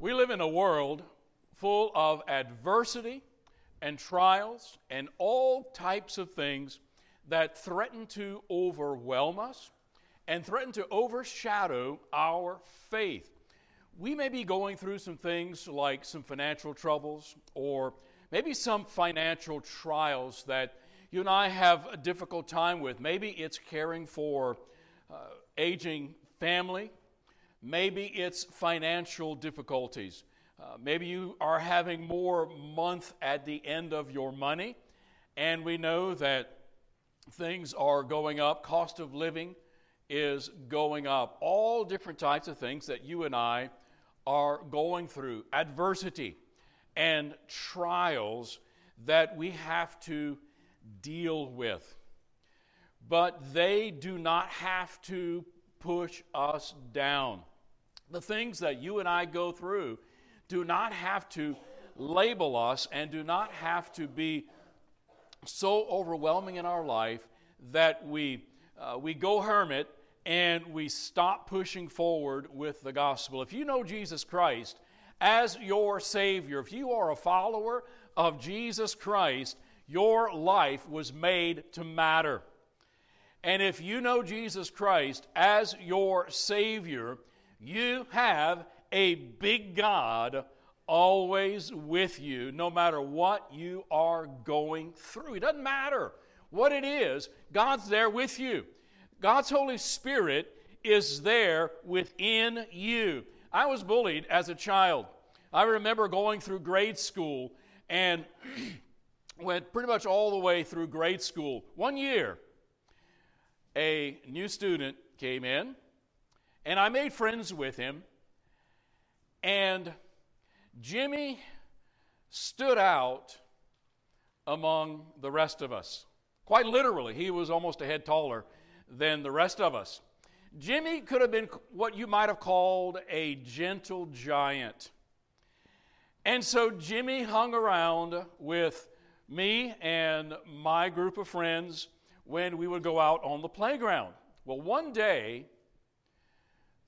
We live in a world full of adversity and trials and all types of things that threaten to overwhelm us and threaten to overshadow our faith. We may be going through some things like some financial troubles or maybe some financial trials that you and I have a difficult time with. Maybe it's caring for uh, aging family Maybe it's financial difficulties. Uh, maybe you are having more month at the end of your money, and we know that things are going up. Cost of living is going up. All different types of things that you and I are going through. Adversity and trials that we have to deal with. But they do not have to push us down. The things that you and I go through do not have to label us and do not have to be so overwhelming in our life that we, uh, we go hermit and we stop pushing forward with the gospel. If you know Jesus Christ as your Savior, if you are a follower of Jesus Christ, your life was made to matter. And if you know Jesus Christ as your Savior, you have a big God always with you, no matter what you are going through. It doesn't matter what it is, God's there with you. God's Holy Spirit is there within you. I was bullied as a child. I remember going through grade school and went pretty much all the way through grade school. One year, a new student came in and I made friends with him. And Jimmy stood out among the rest of us. Quite literally, he was almost a head taller than the rest of us. Jimmy could have been what you might have called a gentle giant. And so Jimmy hung around with me and my group of friends when we would go out on the playground. Well, one day,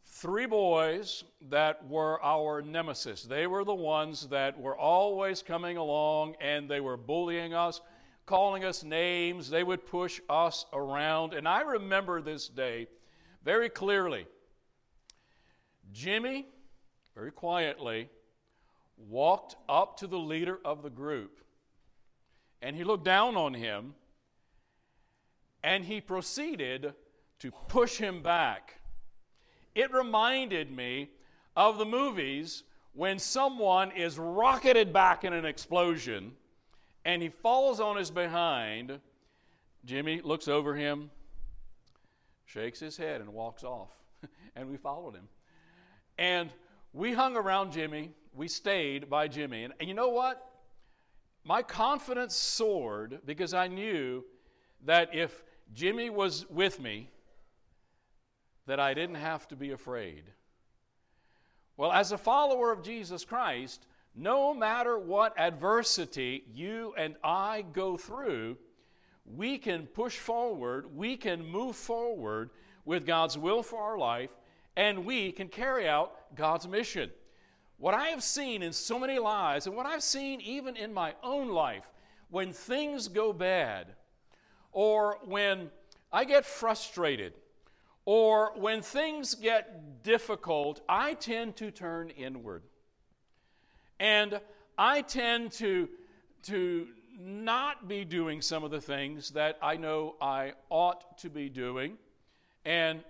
three boys that were our nemesis. They were the ones that were always coming along and they were bullying us, calling us names. They would push us around. And I remember this day very clearly. Jimmy, very quietly, walked up to the leader of the group and he looked down on him and he proceeded to push him back it reminded me of the movies when someone is rocketed back in an explosion and he falls on his behind. Jimmy looks over him, shakes his head, and walks off. and we followed him. And we hung around Jimmy. We stayed by Jimmy. And, and you know what? My confidence soared because I knew that if Jimmy was with me, that I didn't have to be afraid. Well, as a follower of Jesus Christ, no matter what adversity you and I go through, we can push forward, we can move forward with God's will for our life, and we can carry out God's mission. What I have seen in so many lives, and what I've seen even in my own life, when things go bad, or when I get frustrated, or when things get difficult, I tend to turn inward. And I tend to, to not be doing some of the things that I know I ought to be doing. And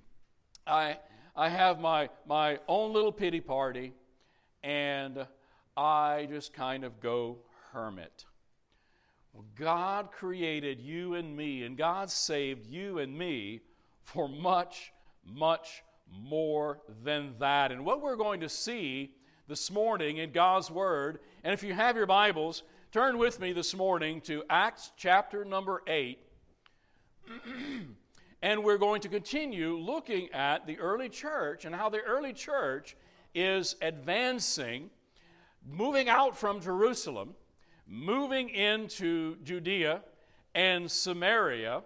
I, I have my, my own little pity party, and I just kind of go hermit. God created you and me, and God saved you and me for much, much more than that. And what we're going to see this morning in God's Word, and if you have your Bibles, turn with me this morning to Acts chapter number 8. and we're going to continue looking at the early church and how the early church is advancing, moving out from Jerusalem, moving into Judea and Samaria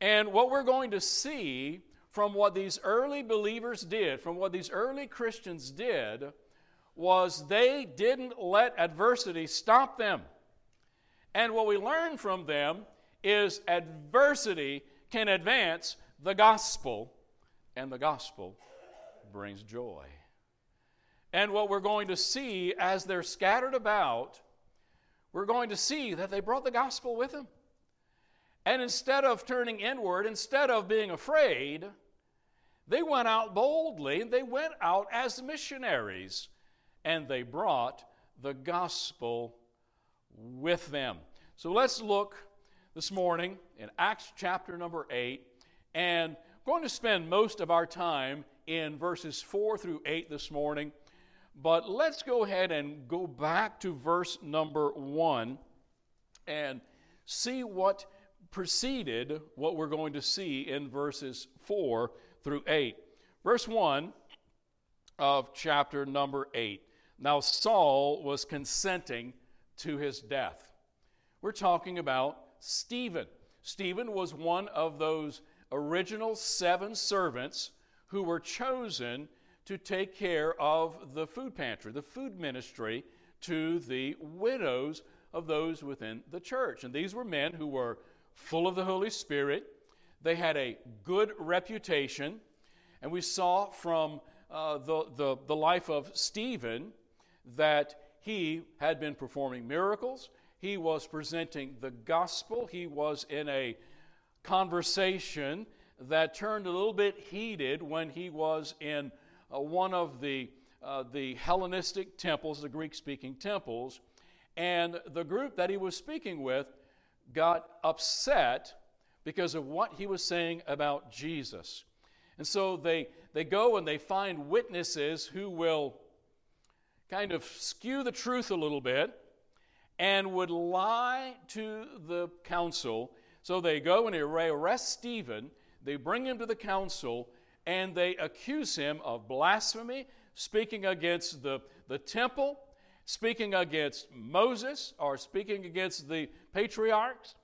and what we're going to see from what these early believers did, from what these early Christians did, was they didn't let adversity stop them. And what we learn from them is adversity can advance the gospel, and the gospel brings joy. And what we're going to see as they're scattered about, we're going to see that they brought the gospel with them. And instead of turning inward, instead of being afraid, they went out boldly, they went out as missionaries, and they brought the gospel with them. So let's look this morning in Acts chapter number 8, and I'm going to spend most of our time in verses 4 through 8 this morning. But let's go ahead and go back to verse number 1 and see what preceded what we're going to see in verses 4 through 8. Verse 1 of chapter number 8. Now Saul was consenting to his death. We're talking about Stephen. Stephen was one of those original seven servants who were chosen to take care of the food pantry, the food ministry to the widows of those within the church. And these were men who were full of the Holy Spirit. They had a good reputation. And we saw from uh, the, the, the life of Stephen that he had been performing miracles, he was presenting the gospel, he was in a conversation that turned a little bit heated when he was in uh, one of the, uh, the Hellenistic temples, the Greek speaking temples, and the group that he was speaking with got upset because of what he was saying about Jesus. And so they, they go and they find witnesses who will kind of skew the truth a little bit and would lie to the council. So they go and they arrest Stephen, they bring him to the council, and they accuse him of blasphemy, speaking against the, the temple, speaking against Moses, or speaking against the patriarchs.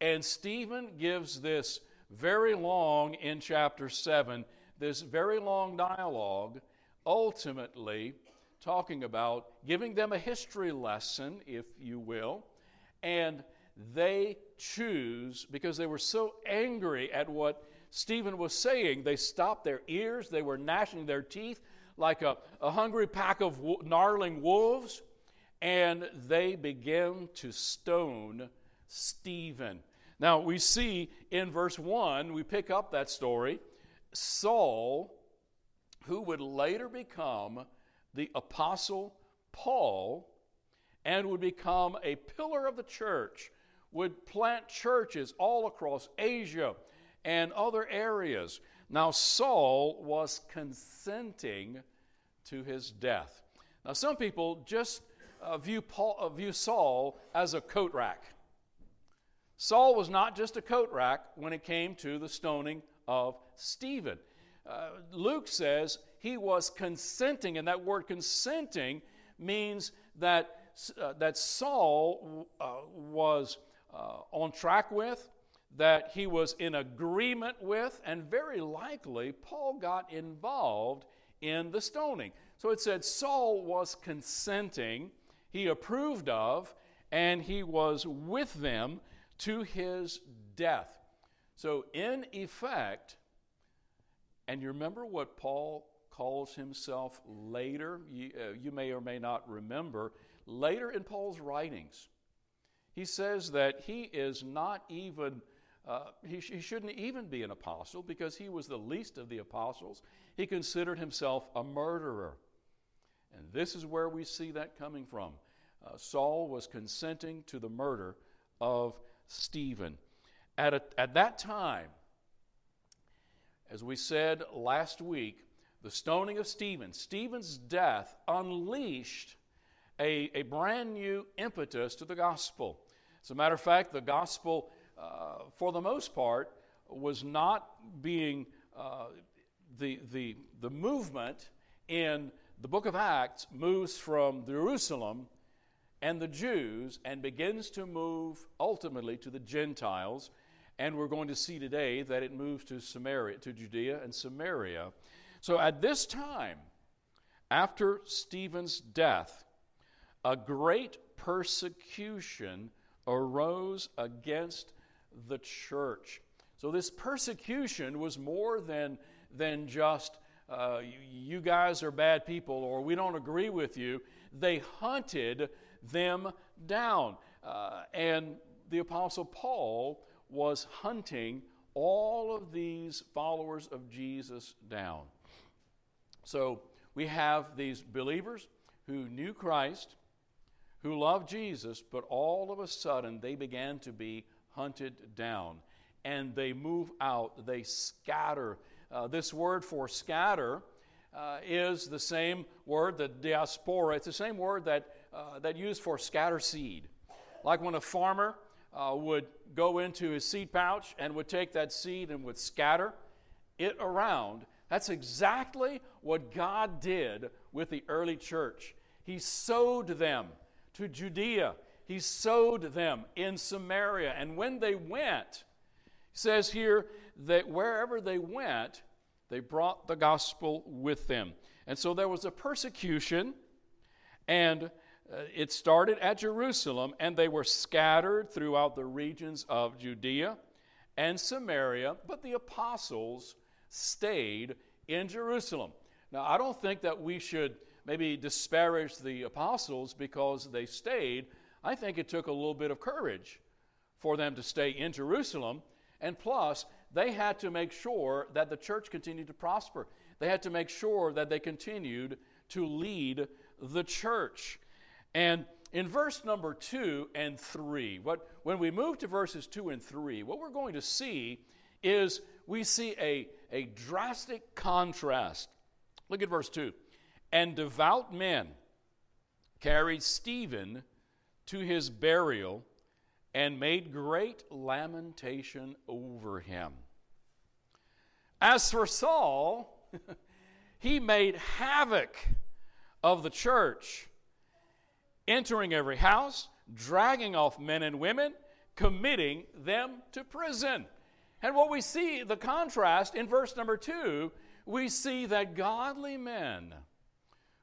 And Stephen gives this very long, in chapter 7, this very long dialogue, ultimately talking about giving them a history lesson, if you will, and they choose, because they were so angry at what Stephen was saying, they stopped their ears, they were gnashing their teeth like a, a hungry pack of wo- gnarling wolves, and they began to stone Stephen. Now, we see in verse 1, we pick up that story. Saul, who would later become the Apostle Paul and would become a pillar of the church, would plant churches all across Asia and other areas. Now, Saul was consenting to his death. Now, some people just uh, view, Paul, uh, view Saul as a coat rack. Saul was not just a coat rack when it came to the stoning of Stephen. Uh, Luke says he was consenting, and that word consenting means that, uh, that Saul uh, was uh, on track with, that he was in agreement with, and very likely Paul got involved in the stoning. So it said Saul was consenting, he approved of, and he was with them to his death. So, in effect, and you remember what Paul calls himself later? You, uh, you may or may not remember. Later in Paul's writings, he says that he is not even, uh, he, sh- he shouldn't even be an apostle because he was the least of the apostles. He considered himself a murderer. And this is where we see that coming from. Uh, Saul was consenting to the murder of Stephen. At, a, at that time, as we said last week, the stoning of Stephen, Stephen's death unleashed a, a brand new impetus to the gospel. As a matter of fact, the gospel, uh, for the most part, was not being uh, the, the, the movement in the book of Acts moves from Jerusalem and the Jews and begins to move ultimately to the Gentiles and we're going to see today that it moves to Samaria, to Judea and Samaria. So at this time, after Stephen's death, a great persecution arose against the church. So, this persecution was more than, than just, uh, you guys are bad people or we don't agree with you. They hunted them down. Uh, and the Apostle Paul was hunting all of these followers of Jesus down. So, we have these believers who knew Christ, who loved Jesus, but all of a sudden they began to be hunted down and they move out, they scatter. Uh, this word for scatter uh, is the same word, the diaspora, it's the same word that, uh, that used for scatter seed. Like when a farmer uh, would go into his seed pouch and would take that seed and would scatter it around that's exactly what God did with the early church. He sowed them to Judea, He sowed them in Samaria. And when they went, says here that wherever they went, they brought the gospel with them. And so there was a persecution, and uh, it started at Jerusalem, and they were scattered throughout the regions of Judea and Samaria, but the apostles stayed in Jerusalem. Now, I don't think that we should maybe disparage the apostles because they stayed. I think it took a little bit of courage for them to stay in Jerusalem. And plus, they had to make sure that the church continued to prosper. They had to make sure that they continued to lead the church. And in verse number two and three, what, when we move to verses two and three, what we're going to see is we see a, a drastic contrast. Look at verse 2. And devout men carried Stephen to his burial and made great lamentation over him. As for Saul, he made havoc of the church, entering every house, dragging off men and women, committing them to prison. And what we see, the contrast in verse number two, we see that godly men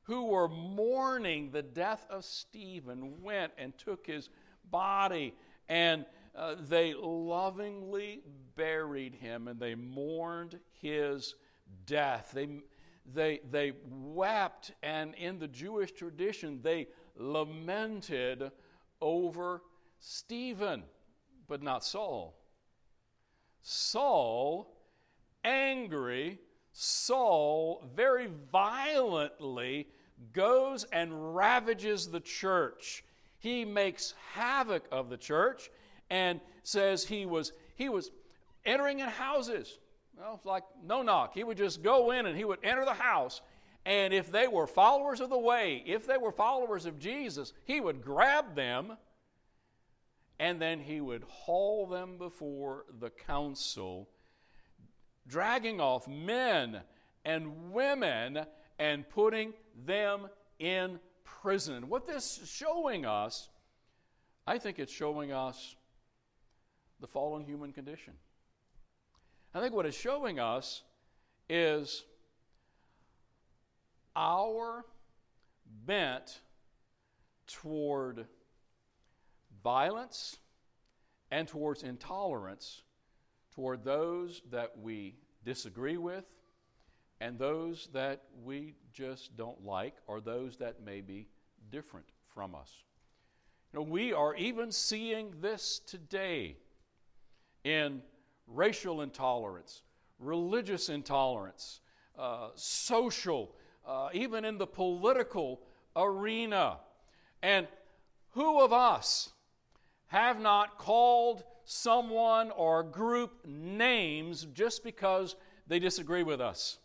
who were mourning the death of Stephen went and took his body and uh, they lovingly buried him and they mourned his death. They, they, they wept, and in the Jewish tradition, they lamented over Stephen, but not Saul. Saul, angry, Saul very violently goes and ravages the church. He makes havoc of the church and says he was, he was entering in houses. Well, like no knock. He would just go in and he would enter the house. And if they were followers of the way, if they were followers of Jesus, he would grab them and then he would haul them before the council, dragging off men and women and putting them in prison. What this is showing us, I think it's showing us the fallen human condition. I think what it's showing us is our bent toward violence and towards intolerance toward those that we disagree with and those that we just don't like or those that may be different from us. You know, we are even seeing this today in racial intolerance, religious intolerance, uh, social, uh, even in the political arena. And who of us have not called someone or group names just because they disagree with us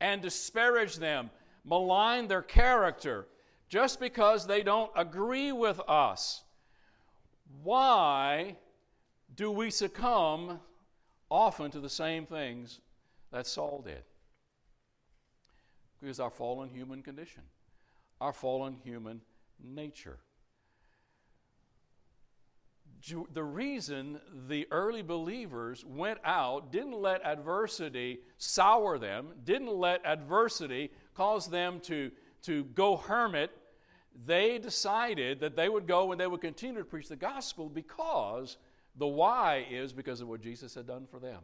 and disparage them, malign their character just because they don't agree with us. Why do we succumb often to the same things that Saul did? Because our fallen human condition, our fallen human nature. The reason the early believers went out, didn't let adversity sour them, didn't let adversity cause them to, to go hermit. They decided that they would go and they would continue to preach the gospel because the why is because of what Jesus had done for them.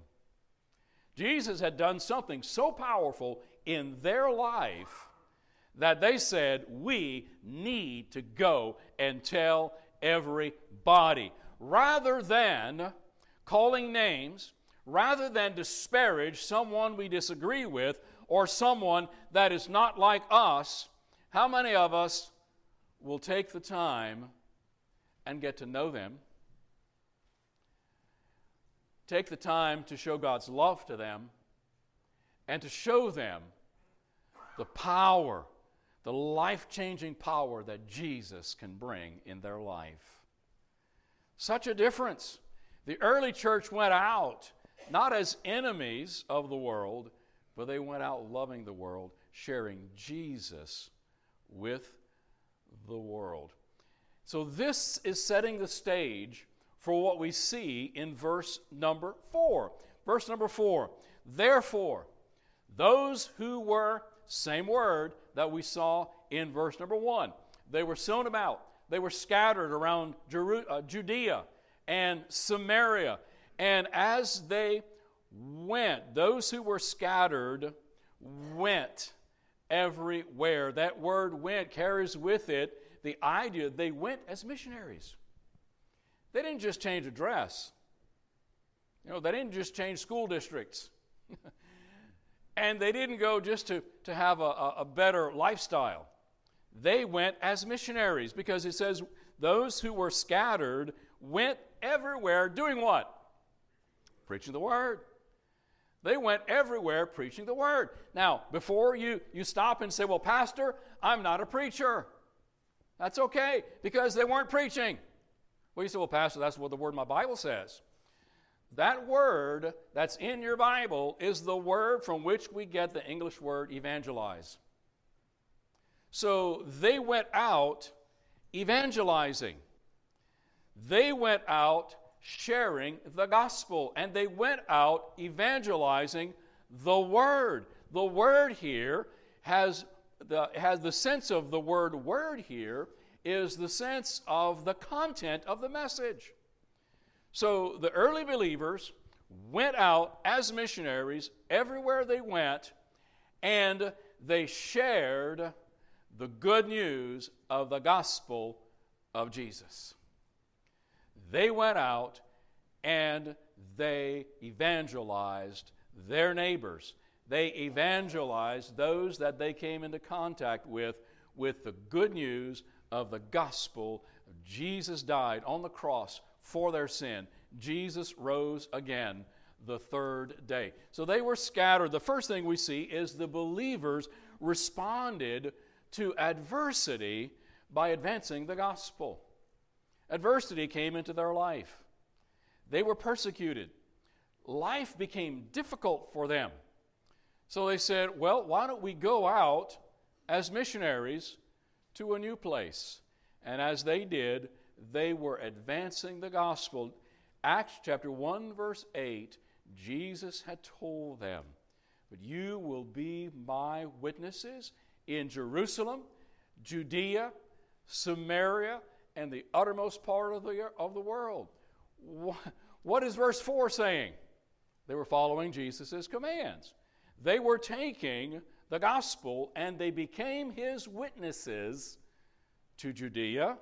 Jesus had done something so powerful in their life that they said, We need to go and tell everybody rather than calling names, rather than disparage someone we disagree with or someone that is not like us, how many of us will take the time and get to know them? Take the time to show God's love to them and to show them the power, the life changing power that Jesus can bring in their life. Such a difference. The early church went out not as enemies of the world, but they went out loving the world, sharing Jesus with the world. So, this is setting the stage for what we see in verse number four. Verse number four Therefore, those who were, same word that we saw in verse number one, they were sown about, they were scattered around uh, Judea and Samaria. And as they went, those who were scattered went everywhere. That word went carries with it the idea they went as missionaries. They didn't just change address, you know, they didn't just change school districts. and they didn't go just to, to have a, a better lifestyle. They went as missionaries because it says those who were scattered went everywhere doing what? Preaching the word. They went everywhere preaching the word. Now, before you, you stop and say, Well, Pastor, I'm not a preacher. That's okay because they weren't preaching. Well, you say, Well, Pastor, that's what the word in my Bible says. That word that's in your Bible is the word from which we get the English word evangelize. So they went out evangelizing. They went out sharing the gospel and they went out evangelizing the word. The word here has the, has the sense of the word word here is the sense of the content of the message. So the early believers went out as missionaries everywhere they went and they shared the good news of the gospel of Jesus. They went out and they evangelized their neighbors. They evangelized those that they came into contact with with the good news of the gospel. Jesus died on the cross for their sin. Jesus rose again the third day. So they were scattered. The first thing we see is the believers responded to adversity by advancing the gospel. Adversity came into their life. They were persecuted. Life became difficult for them. So they said, Well, why don't we go out as missionaries to a new place? And as they did, they were advancing the gospel. Acts chapter 1, verse 8, Jesus had told them, But you will be my witnesses in Jerusalem, Judea, Samaria, and the uttermost part of the, of the world. What is verse 4 saying? They were following Jesus' commands. They were taking the gospel and they became his witnesses to Judea.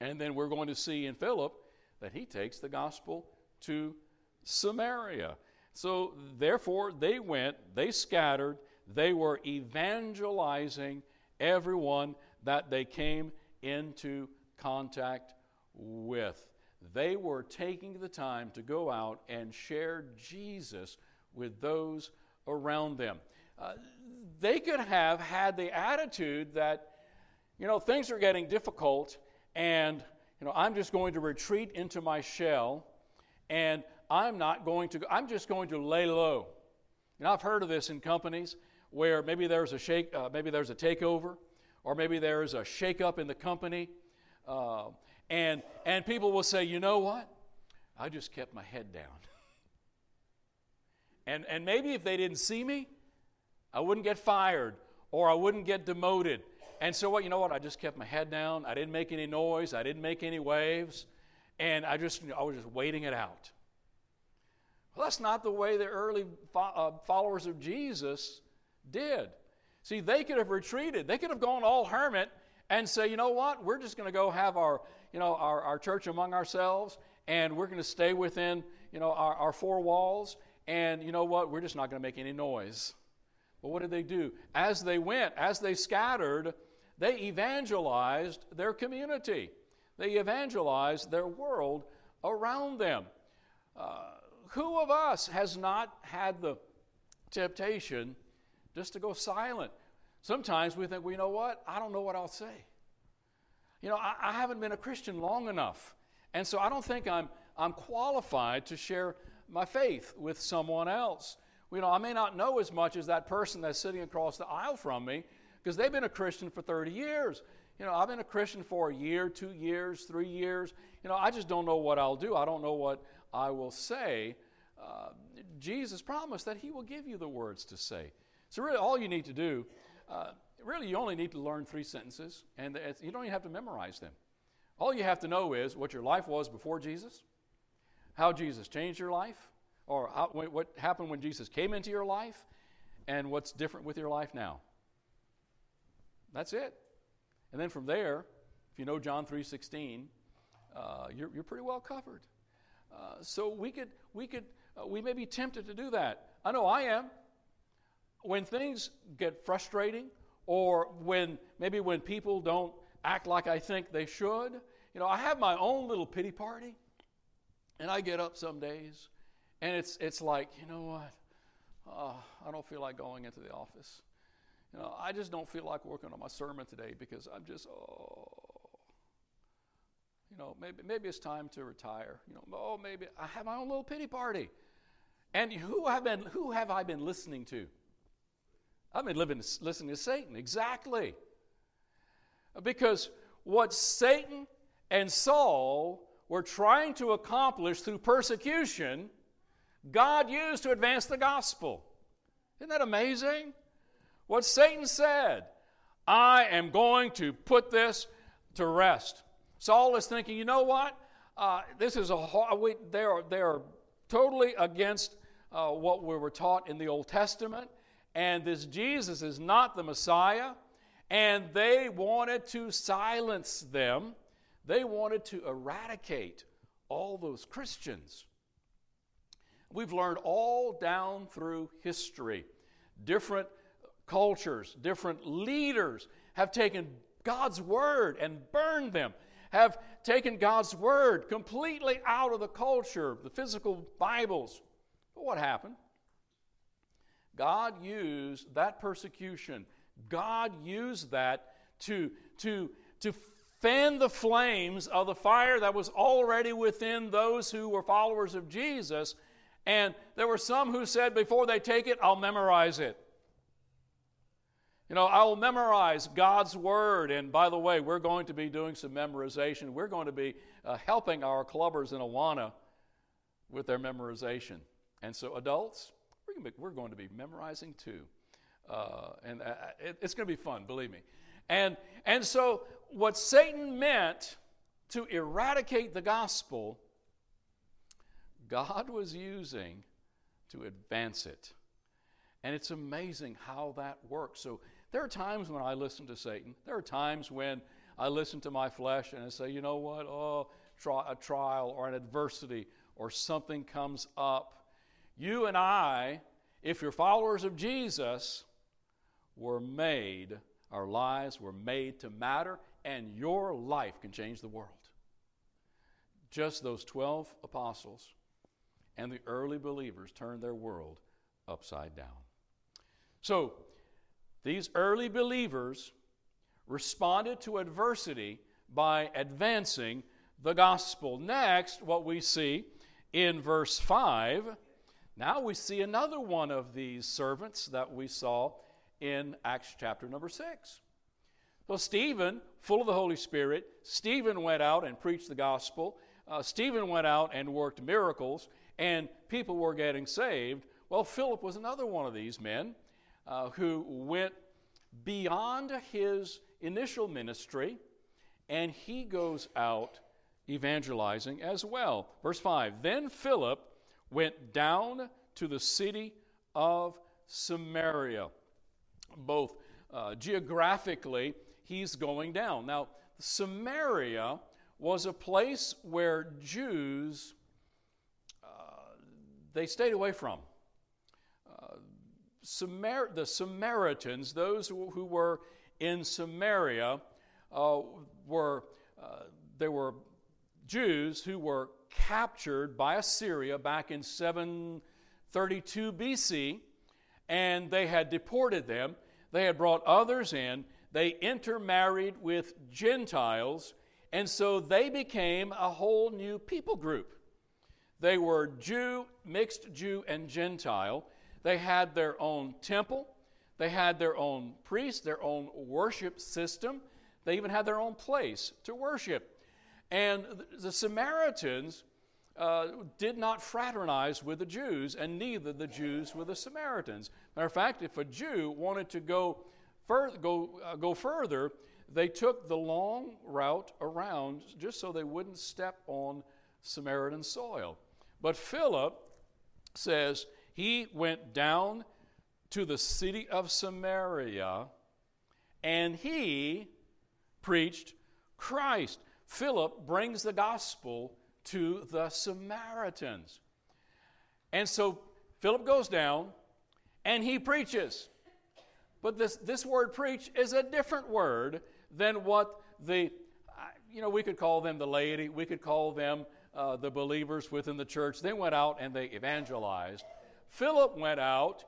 And then we're going to see in Philip that he takes the gospel to Samaria. So, therefore, they went, they scattered, they were evangelizing everyone that they came into contact with. They were taking the time to go out and share Jesus with those around them. Uh, they could have had the attitude that, you know, things are getting difficult and, you know, I'm just going to retreat into my shell and I'm not going to, I'm just going to lay low. Know, I've heard of this in companies where maybe there's a shake, uh, maybe there's a takeover, or maybe there's a shakeup in the company, uh, And, and people will say, you know what? I just kept my head down. and, and maybe if they didn't see me, I wouldn't get fired or I wouldn't get demoted. And so what? You know what? I just kept my head down. I didn't make any noise. I didn't make any waves. And I just, I was just waiting it out. Well, that's not the way the early uh, followers of Jesus did. See, they could have retreated. They could have gone all hermit and say, you know what? We're just going to go have our, you know, our, our church among ourselves, and we're going to stay within, you know, our, our four walls. And you know what? We're just not going to make any noise. But what did they do? As they went, as they scattered, they evangelized their community. They evangelized their world around them. Uh, who of us has not had the temptation just to go silent? Sometimes we think, well, you know what? I don't know what I'll say. You know, I, I haven't been a Christian long enough. And so I don't think I'm, I'm qualified to share my faith with someone else. You know, I may not know as much as that person that's sitting across the aisle from me because they've been a Christian for 30 years. You know, I've been a Christian for a year, two years, three years. You know, I just don't know what I'll do. I don't know what I will say. Uh, Jesus promised that He will give you the words to say. So, really, all you need to do, uh, really, you only need to learn three sentences, and you don't even have to memorize them. All you have to know is what your life was before Jesus, how Jesus changed your life, or how, what happened when Jesus came into your life, and what's different with your life now. That's it. And then from there, if you know John 3.16, uh, you're, you're pretty well covered. Uh, so we could, we could, uh, we may be tempted to do that. I know I am. When things get frustrating, or when maybe when people don't act like I think they should, you know, I have my own little pity party, and I get up some days, and it's it's like, you know what? Oh, I don't feel like going into the office. You know, I just don't feel like working on my sermon today because I'm just oh you know, maybe, maybe it's time to retire. You know, oh, maybe I have my own little pity party. And who have, been, who have I been listening to? I've been living, listening to Satan, exactly. Because what Satan and Saul were trying to accomplish through persecution, God used to advance the gospel. Isn't that amazing? What Satan said, I am going to put this to rest. Saul is thinking, you know what? Uh, this is a they are they are totally against uh, what we were taught in the Old Testament, and this Jesus is not the Messiah, and they wanted to silence them. They wanted to eradicate all those Christians. We've learned all down through history, different cultures, different leaders have taken God's word and burned them have taken God's Word completely out of the culture, the physical Bibles. But what happened? God used that persecution, God used that to, to, to fan the flames of the fire that was already within those who were followers of Jesus. And there were some who said, before they take it, I'll memorize it. You know, I will memorize God's Word. And by the way, we're going to be doing some memorization. We're going to be uh, helping our clubbers in Awana with their memorization. And so, adults, we're going to be, we're going to be memorizing too. Uh, and uh, it, it's going to be fun, believe me. And, and so, what Satan meant to eradicate the gospel, God was using to advance it. And it's amazing how that works. So, there are times when I listen to Satan. There are times when I listen to my flesh and I say, you know what? Oh, try, a trial or an adversity or something comes up. You and I, if you're followers of Jesus, were made, our lives were made to matter, and your life can change the world. Just those 12 apostles and the early believers turned their world upside down. So, these early believers responded to adversity by advancing the gospel. Next, what we see in verse 5, now we see another one of these servants that we saw in Acts chapter number 6. Well, Stephen, full of the Holy Spirit, Stephen went out and preached the gospel. Uh, Stephen went out and worked miracles, and people were getting saved. Well, Philip was another one of these men uh, who went beyond his initial ministry, and he goes out evangelizing as well. Verse 5 Then Philip went down to the city of Samaria. Both uh, geographically, he's going down. Now, Samaria was a place where Jews uh, they stayed away from. Uh, Samar- the Samaritans, those who, who were in Samaria, uh, were uh, there were Jews who were captured by Assyria back in 732 BC, and they had deported them. They had brought others in. They intermarried with Gentiles, and so they became a whole new people group. They were Jew, mixed Jew and Gentile. They had their own temple. They had their own priests, their own worship system. They even had their own place to worship. And the Samaritans uh, did not fraternize with the Jews, and neither the Jews with the Samaritans. Matter of fact, if a Jew wanted to go, fur- go, uh, go further, they took the long route around just so they wouldn't step on Samaritan soil. But Philip says he went down to the city of Samaria and he preached Christ. Philip brings the gospel to the Samaritans. And so Philip goes down and he preaches. But this, this word preach is a different word than what the, you know, we could call them the laity, we could call them uh, the believers within the church. They went out and they evangelized. Philip went out,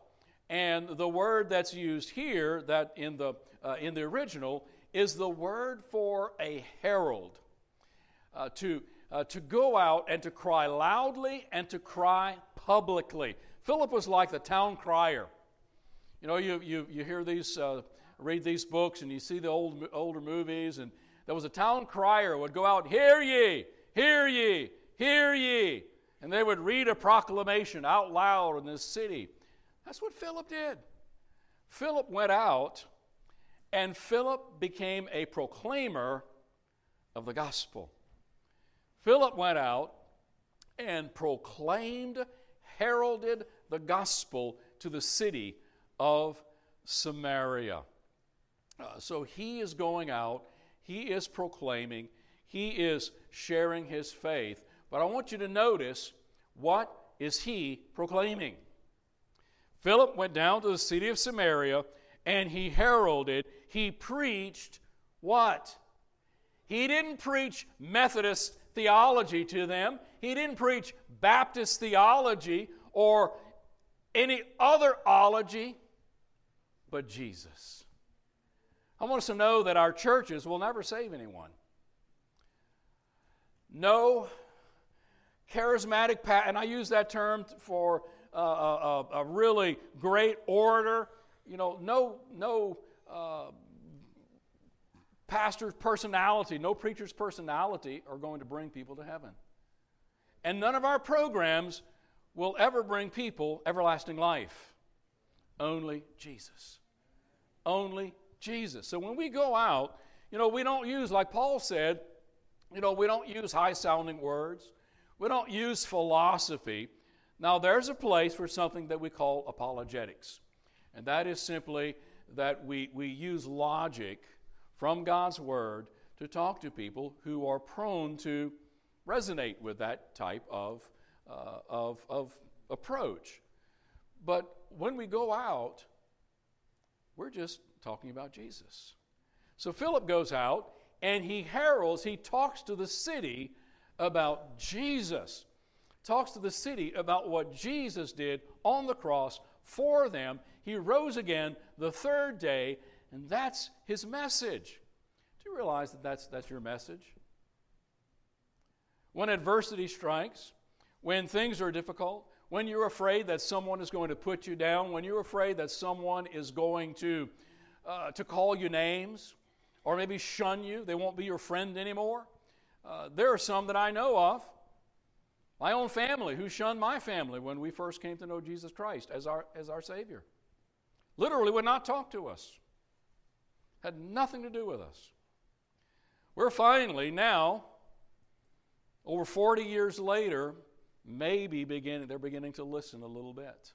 and the word that's used here, that in the, uh, in the original, is the word for a herald. Uh, to, uh, to go out and to cry loudly and to cry publicly. Philip was like the town crier. You know, you, you, you hear these, uh, read these books and you see the old, older movies, and there was a town crier would go out, Hear ye, hear ye, hear ye. And they would read a proclamation out loud in this city. That's what Philip did. Philip went out, and Philip became a proclaimer of the gospel. Philip went out and proclaimed, heralded the gospel to the city of Samaria. Uh, so he is going out, he is proclaiming, he is sharing his faith. But I want you to notice what is he proclaiming? Philip went down to the city of Samaria and he heralded, he preached what? He didn't preach Methodist theology to them. He didn't preach Baptist theology or any other ology but Jesus. I want us to know that our churches will never save anyone. No charismatic, and I use that term for a, a, a really great orator. You know, no, no uh, pastor's personality, no preacher's personality are going to bring people to heaven. And none of our programs will ever bring people everlasting life. Only Jesus. Only Jesus. So when we go out, you know, we don't use, like Paul said, you know, we don't use high sounding words. We don't use philosophy. Now, there's a place for something that we call apologetics. And that is simply that we, we use logic from God's Word to talk to people who are prone to resonate with that type of, uh, of, of approach. But when we go out, we're just talking about Jesus. So Philip goes out and he heralds, he talks to the city about Jesus. Talks to the city about what Jesus did on the cross for them. He rose again the third day and that's his message. Do you realize that that's, that's your message? When adversity strikes, when things are difficult, when you're afraid that someone is going to put you down, when you're afraid that someone is going to, uh, to call you names, or maybe shun you. They won't be your friend anymore. Uh, there are some that I know of, my own family, who shunned my family when we first came to know Jesus Christ as our, as our Savior. Literally would not talk to us, had nothing to do with us. We're finally now, over 40 years later, maybe beginning, they're beginning to listen a little bit.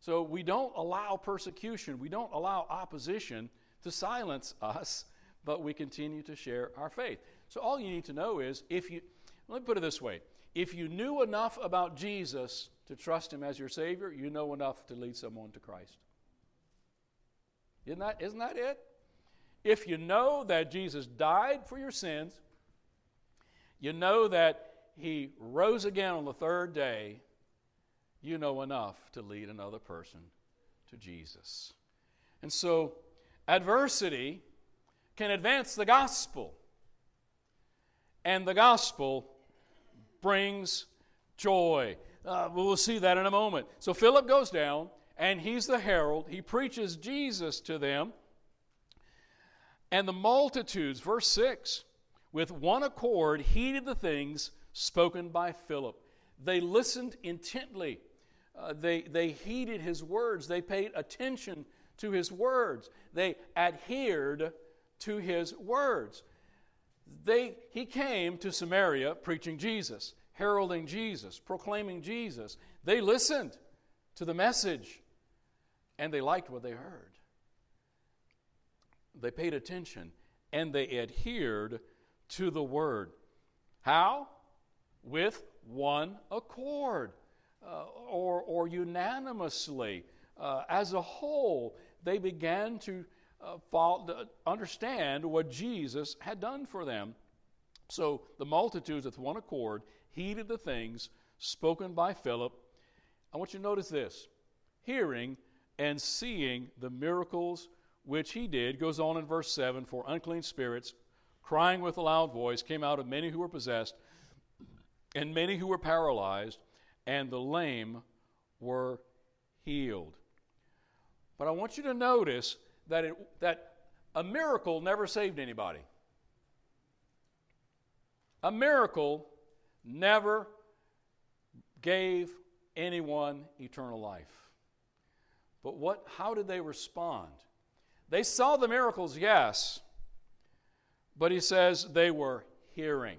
So we don't allow persecution, we don't allow opposition to silence us, but we continue to share our faith. So all you need to know is if you, let me put it this way if you knew enough about Jesus to trust him as your Savior, you know enough to lead someone to Christ. Isn't that, isn't that it? If you know that Jesus died for your sins, you know that he rose again on the third day, you know enough to lead another person to Jesus. And so, adversity can advance the gospel. And the gospel brings joy. Uh, we'll see that in a moment. So, Philip goes down, and he's the herald. He preaches Jesus to them. And the multitudes, verse 6, with one accord heeded the things spoken by Philip. They listened intently. Uh, they, they heeded his words. They paid attention to his words. They adhered to his words. They, he came to Samaria preaching Jesus, heralding Jesus, proclaiming Jesus. They listened to the message and they liked what they heard. They paid attention and they adhered to the word. How? With one accord uh, or, or unanimously. Uh, as a whole, they began to uh, follow, understand what Jesus had done for them. So the multitudes, with one accord, heeded the things spoken by Philip. I want you to notice this hearing and seeing the miracles which he did, goes on in verse 7 For unclean spirits, crying with a loud voice, came out of many who were possessed, and many who were paralyzed, and the lame were healed. But I want you to notice that, it, that a miracle never saved anybody. A miracle never gave anyone eternal life. But what, how did they respond? They saw the miracles, yes, but he says they were hearing.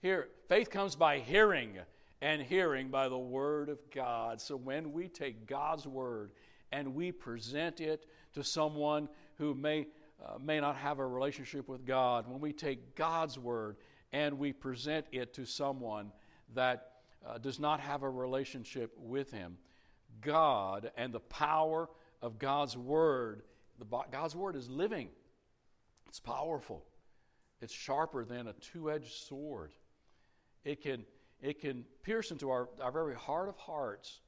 Here, faith comes by hearing, and hearing by the Word of God. So when we take God's Word and we present it to someone who may, uh, may not have a relationship with God, when we take God's Word and we present it to someone that uh, does not have a relationship with Him, God and the power of God's Word, the, God's Word is living, it's powerful, it's sharper than a two edged sword. It can it can pierce into our, our very heart of hearts,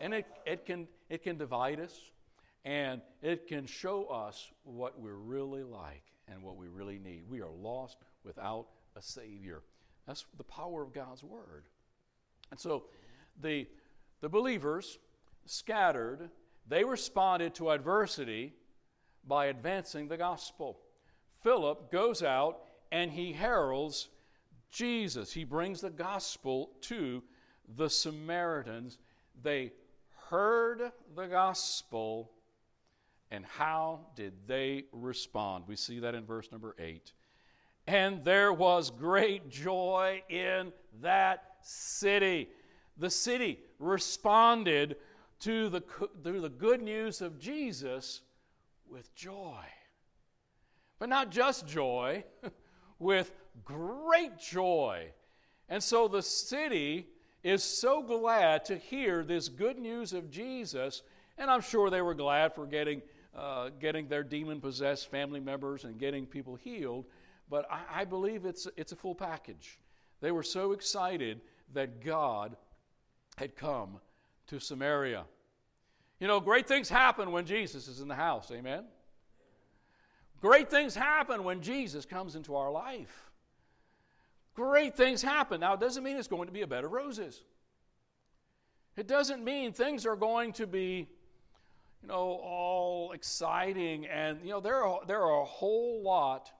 and it, it, can, it can divide us, and it can show us what we're really like and what we really need. We are lost without a Savior. That's the power of God's Word. And so the, the believers scattered, they responded to adversity by advancing the gospel. Philip goes out and he heralds Jesus. He brings the gospel to the Samaritans. They heard the gospel, and how did they respond? We see that in verse number 8. And there was great joy in that city. The city responded to the, to the good news of Jesus with joy. But not just joy, with great joy. And so the city is so glad to hear this good news of Jesus, and I'm sure they were glad for getting, uh, getting their demon possessed family members and getting people healed, but I, I believe it's, it's a full package. They were so excited that God had come to Samaria. You know, great things happen when Jesus is in the house, amen? Great things happen when Jesus comes into our life. Great things happen. Now, it doesn't mean it's going to be a bed of roses. It doesn't mean things are going to be you know, all exciting. And, you know, there are, there are a whole lot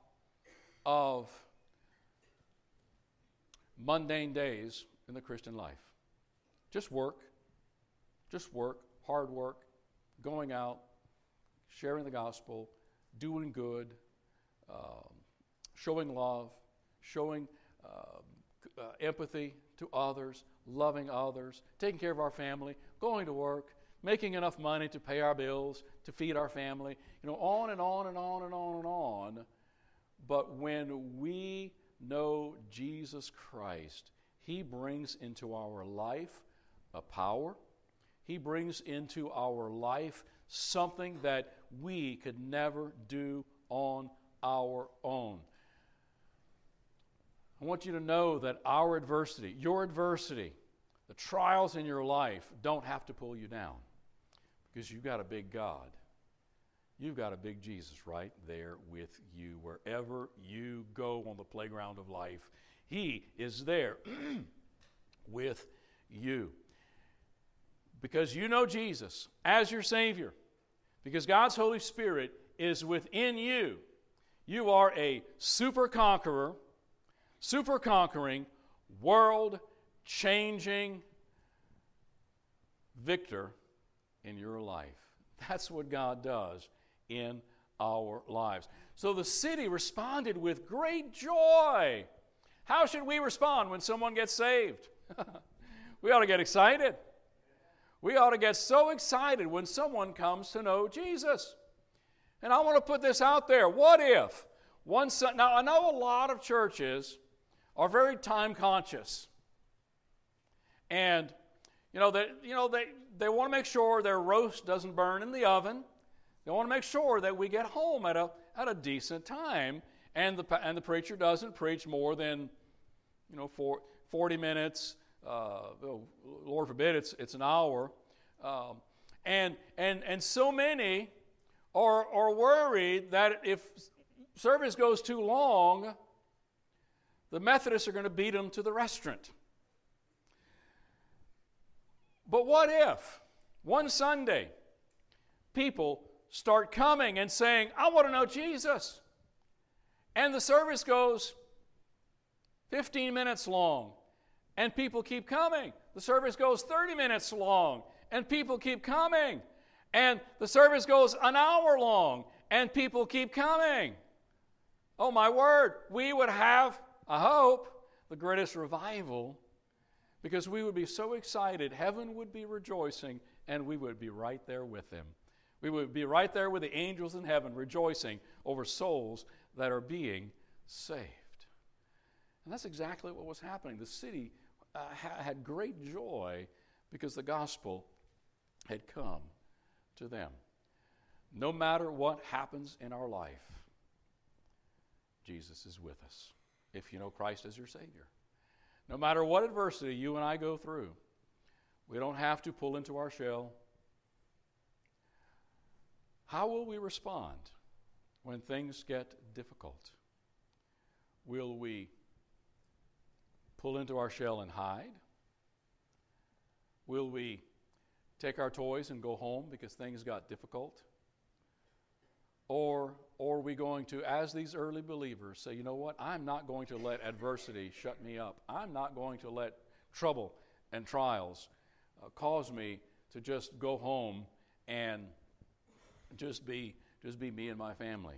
of mundane days in the Christian life. Just work, just work, hard work, going out, sharing the gospel, doing good, um, showing love, showing uh, uh, empathy to others, loving others, taking care of our family, going to work, making enough money to pay our bills, to feed our family, you know, on and on and on and on and on. But when we know Jesus Christ, He brings into our life a power. He brings into our life something that we could never do on our own. I want you to know that our adversity, your adversity, the trials in your life don't have to pull you down because you've got a big God. You've got a big Jesus right there with you wherever you go on the playground of life. He is there with you. Because you know Jesus as your Savior, because God's Holy Spirit is within you, you are a super conqueror, super conquering, world changing victor in your life. That's what God does in our lives. So the city responded with great joy. How should we respond when someone gets saved? we ought to get excited. We ought to get so excited when someone comes to know Jesus. And I want to put this out there. What if one son, now I know a lot of churches are very time conscious. And you know, they, you know, they, they want to make sure their roast doesn't burn in the oven. They want to make sure that we get home at a, at a decent time and the, and the preacher doesn't preach more than, you know, for, 40 minutes. Uh, Lord forbid it's, it's an hour. Um, and, and, and so many are, are worried that if service goes too long, the Methodists are going to beat them to the restaurant. But what if one Sunday people start coming and saying, I want to know Jesus? And the service goes 15 minutes long, and people keep coming. The service goes 30 minutes long, and people keep coming. And the service goes an hour long, and people keep coming. Oh, my word, we would have, I hope, the greatest revival because we would be so excited. Heaven would be rejoicing, and we would be right there with them. We would be right there with the angels in heaven rejoicing over souls that are being saved. And that's exactly what was happening. The city uh, ha- had great joy because the gospel had come to them. No matter what happens in our life, Jesus is with us if you know Christ as your Savior. No matter what adversity you and I go through, we don't have to pull into our shell. How will we respond when things get difficult? Will we pull into our shell and hide? Will we take our toys and go home because things got difficult? Or, or are we going to, as these early believers, say, you know what? I'm not going to let adversity shut me up. I'm not going to let trouble and trials uh, cause me to just go home and just be, just be me and my family.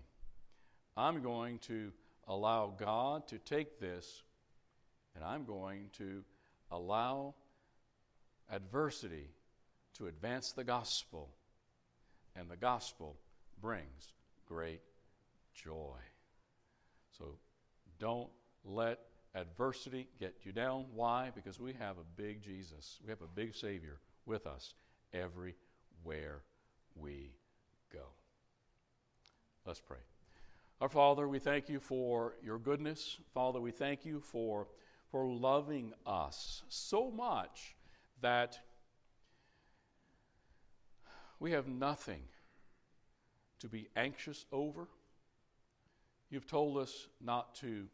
I'm going to allow God to take this and I'm going to allow adversity to advance the gospel. And the gospel brings great joy. So don't let adversity get you down. Why? Because we have a big Jesus. We have a big Savior with us everywhere we go. Let's pray. Our Father, we thank you for your goodness. Father, we thank you for, for loving us so much that we have nothing to be anxious over. You've told us not to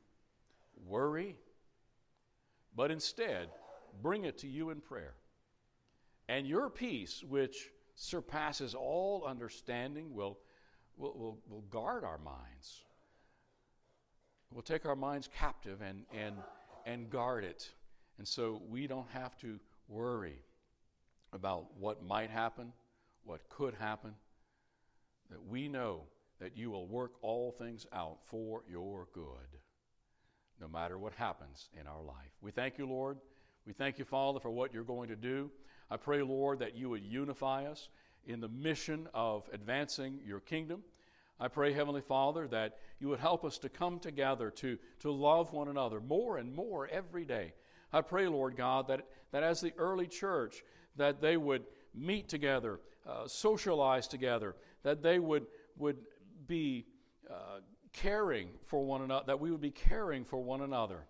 worry, but instead bring it to you in prayer. And your peace, which surpasses all understanding will, will, will, will guard our minds. We'll take our minds captive and, and, and guard it. And so we don't have to worry about what might happen, what could happen, that we know that you will work all things out for your good, no matter what happens in our life. We thank you, Lord. We thank you, Father, for what you're going to do. I pray, Lord, that you would unify us in the mission of advancing your kingdom. I pray, Heavenly Father, that you would help us to come together to, to love one another more and more every day. I pray, Lord God, that, that as the early church, that they would meet together, uh, socialize together, that they would, would be uh, caring for one another, that we would be caring for one another.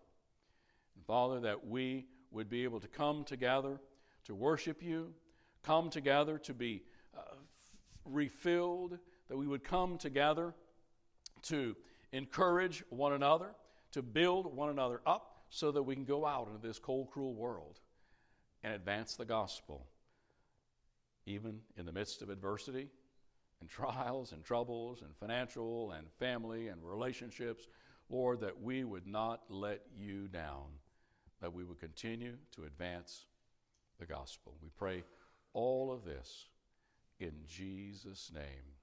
And Father, that we would be able to come together to worship you, come together to be uh, refilled, that we would come together to encourage one another, to build one another up so that we can go out into this cold, cruel world and advance the gospel, even in the midst of adversity and trials and troubles and financial and family and relationships. Lord, that we would not let you down, that we would continue to advance the gospel. We pray all of this in Jesus' name.